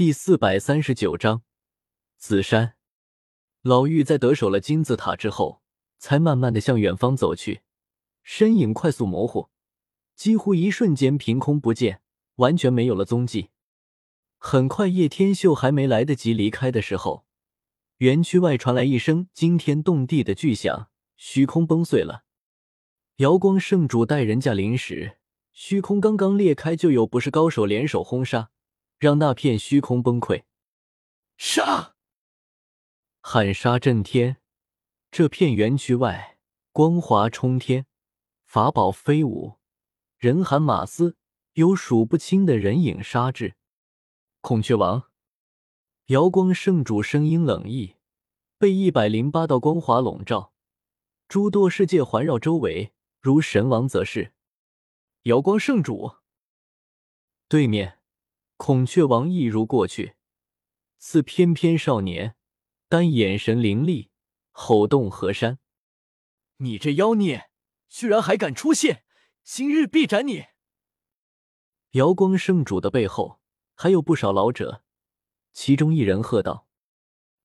第四百三十九章紫山。老妪在得手了金字塔之后，才慢慢的向远方走去，身影快速模糊，几乎一瞬间凭空不见，完全没有了踪迹。很快，叶天秀还没来得及离开的时候，园区外传来一声惊天动地的巨响，虚空崩碎了。瑶光圣主带人驾临时，虚空刚刚裂开，就有不是高手联手轰杀。让那片虚空崩溃，杀！喊杀震天。这片园区外，光华冲天，法宝飞舞，人喊马嘶，有数不清的人影杀至。孔雀王，瑶光圣主声音冷意，被一百零八道光华笼罩，诸多世界环绕周围，如神王则是。瑶光圣主，对面。孔雀王一如过去，似翩翩少年，但眼神凌厉，吼动河山。你这妖孽，居然还敢出现！今日必斩你！瑶光圣主的背后还有不少老者，其中一人喝道：“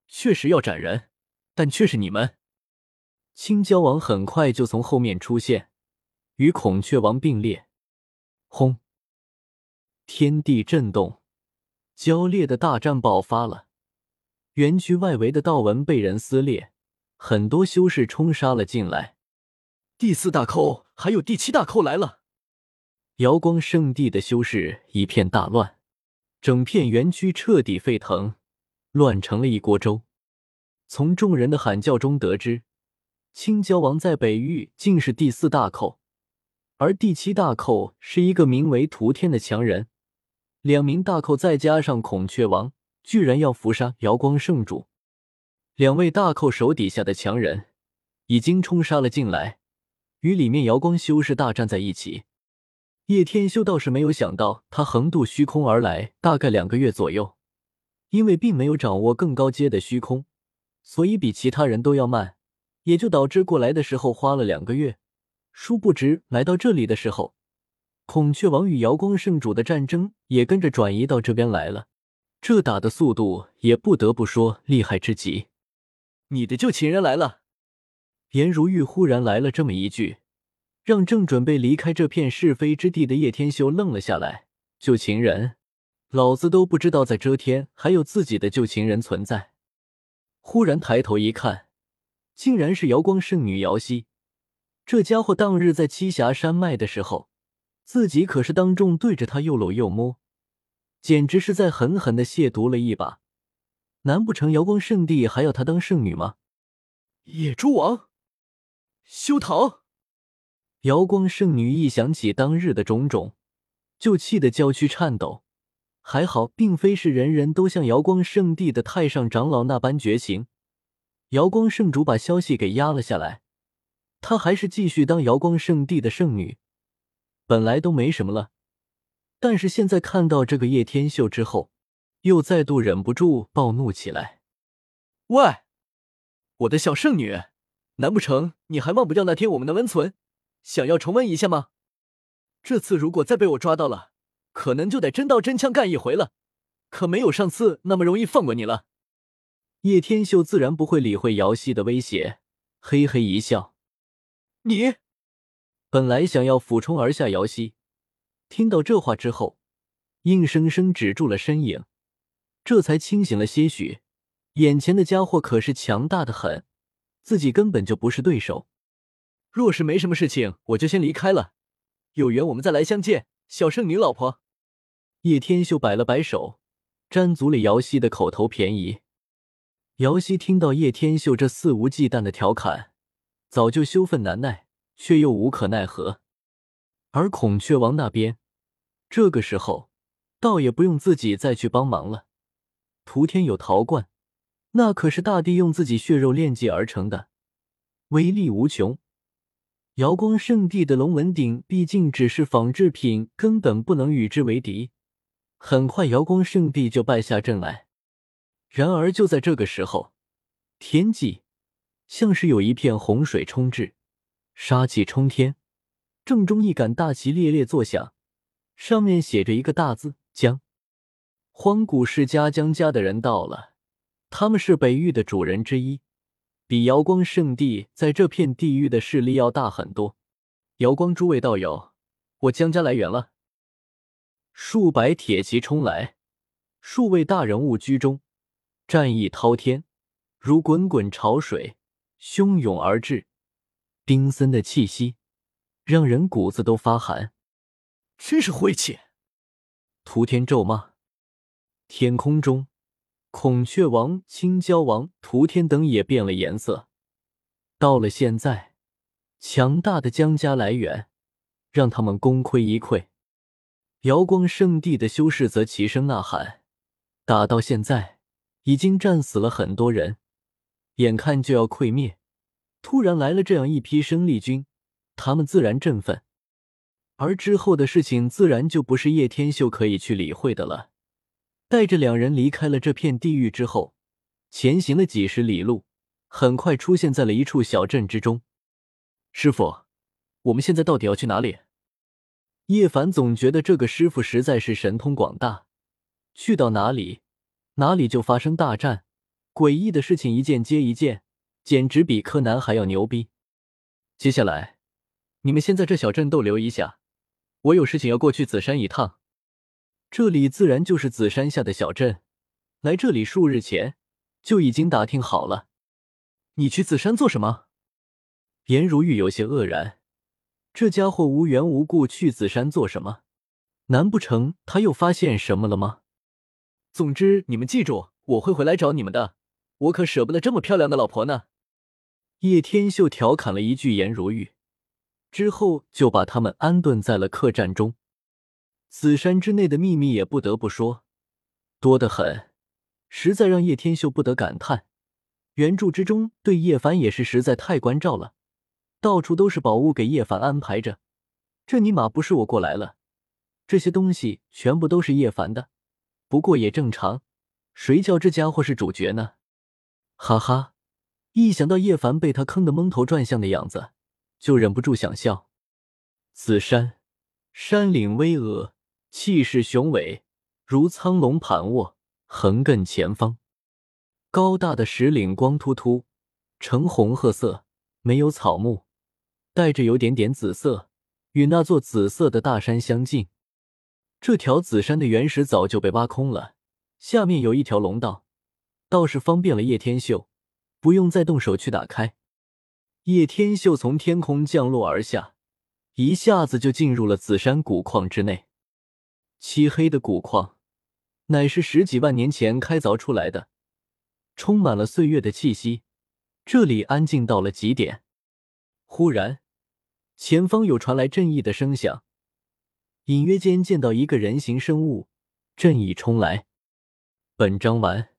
确实要斩人，但却是你们！”青蛟王很快就从后面出现，与孔雀王并列，轰！天地震动，交烈的大战爆发了。园区外围的道纹被人撕裂，很多修士冲杀了进来。第四大寇还有第七大寇来了！瑶光圣地的修士一片大乱，整片园区彻底沸腾，乱成了一锅粥。从众人的喊叫中得知，青蛟王在北域竟是第四大寇，而第七大寇是一个名为屠天的强人。两名大寇再加上孔雀王，居然要伏杀瑶光圣主。两位大寇手底下的强人已经冲杀了进来，与里面瑶光修士大战在一起。叶天修倒是没有想到，他横渡虚空而来，大概两个月左右，因为并没有掌握更高阶的虚空，所以比其他人都要慢，也就导致过来的时候花了两个月。殊不知来到这里的时候。孔雀王与瑶光圣主的战争也跟着转移到这边来了，这打的速度也不得不说厉害之极。你的旧情人来了！颜如玉忽然来了这么一句，让正准备离开这片是非之地的叶天修愣了下来。旧情人，老子都不知道在遮天还有自己的旧情人存在。忽然抬头一看，竟然是瑶光圣女瑶溪。这家伙当日在栖霞山脉的时候。自己可是当众对着他又搂又摸，简直是在狠狠的亵渎了一把。难不成瑶光圣地还要他当圣女吗？野猪王，修唐！瑶光圣女一想起当日的种种，就气得娇躯颤抖。还好，并非是人人都像瑶光圣地的太上长老那般绝情。瑶光圣主把消息给压了下来，她还是继续当瑶光圣地的圣女。本来都没什么了，但是现在看到这个叶天秀之后，又再度忍不住暴怒起来。喂，我的小圣女，难不成你还忘不掉那天我们的温存，想要重温一下吗？这次如果再被我抓到了，可能就得真刀真枪干一回了，可没有上次那么容易放过你了。叶天秀自然不会理会瑶溪的威胁，嘿嘿一笑：“你。”本来想要俯冲而下，姚希听到这话之后，硬生生止住了身影，这才清醒了些许。眼前的家伙可是强大的很，自己根本就不是对手。若是没什么事情，我就先离开了。有缘我们再来相见，小圣女老婆。叶天秀摆了摆手，占足了姚希的口头便宜。姚希听到叶天秀这肆无忌惮的调侃，早就羞愤难耐。却又无可奈何，而孔雀王那边，这个时候倒也不用自己再去帮忙了。涂天有陶罐，那可是大帝用自己血肉炼制而成的，威力无穷。瑶光圣地的龙纹鼎毕竟只是仿制品，根本不能与之为敌。很快，瑶光圣地就败下阵来。然而就在这个时候，天际像是有一片洪水冲至。杀气冲天，正中一杆大旗猎猎作响，上面写着一个大字“将”。荒古世家江家的人到了，他们是北域的主人之一，比瑶光圣地在这片地域的势力要大很多。瑶光诸位道友，我江家来援了。数百铁骑冲来，数位大人物居中，战意滔天，如滚滚潮水，汹涌而至，冰森的气息让人骨子都发寒，真是晦气！屠天咒骂。天空中，孔雀王、青蛟王、涂天等也变了颜色。到了现在，强大的江家来源让他们功亏一篑。瑶光圣地的修士则齐声呐喊：“打到现在，已经战死了很多人，眼看就要溃灭。突然来了这样一批生力军，他们自然振奋。而之后的事情，自然就不是叶天秀可以去理会的了。”带着两人离开了这片地狱之后，前行了几十里路，很快出现在了一处小镇之中。师傅，我们现在到底要去哪里？叶凡总觉得这个师傅实在是神通广大，去到哪里，哪里就发生大战，诡异的事情一件接一件，简直比柯南还要牛逼。接下来，你们先在这小镇逗留一下，我有事情要过去紫山一趟。这里自然就是紫山下的小镇，来这里数日前就已经打听好了。你去紫山做什么？颜如玉有些愕然，这家伙无缘无故去紫山做什么？难不成他又发现什么了吗？总之，你们记住，我会回来找你们的。我可舍不得这么漂亮的老婆呢。叶天秀调侃了一句颜如玉，之后就把他们安顿在了客栈中。紫山之内的秘密也不得不说多得很，实在让叶天秀不得感叹。原著之中对叶凡也是实在太关照了，到处都是宝物给叶凡安排着。这尼玛不是我过来了，这些东西全部都是叶凡的。不过也正常，谁叫这家伙是主角呢？哈哈，一想到叶凡被他坑得蒙头转向的样子，就忍不住想笑。紫山，山岭巍峨。气势雄伟，如苍龙盘卧，横亘前方。高大的石岭光秃秃，呈红褐色，没有草木，带着有点点紫色，与那座紫色的大山相近。这条紫山的原石早就被挖空了，下面有一条龙道，倒是方便了叶天秀，不用再动手去打开。叶天秀从天空降落而下，一下子就进入了紫山古矿之内。漆黑的古矿，乃是十几万年前开凿出来的，充满了岁月的气息。这里安静到了极点。忽然，前方有传来震异的声响，隐约间见到一个人形生物，正义冲来。本章完。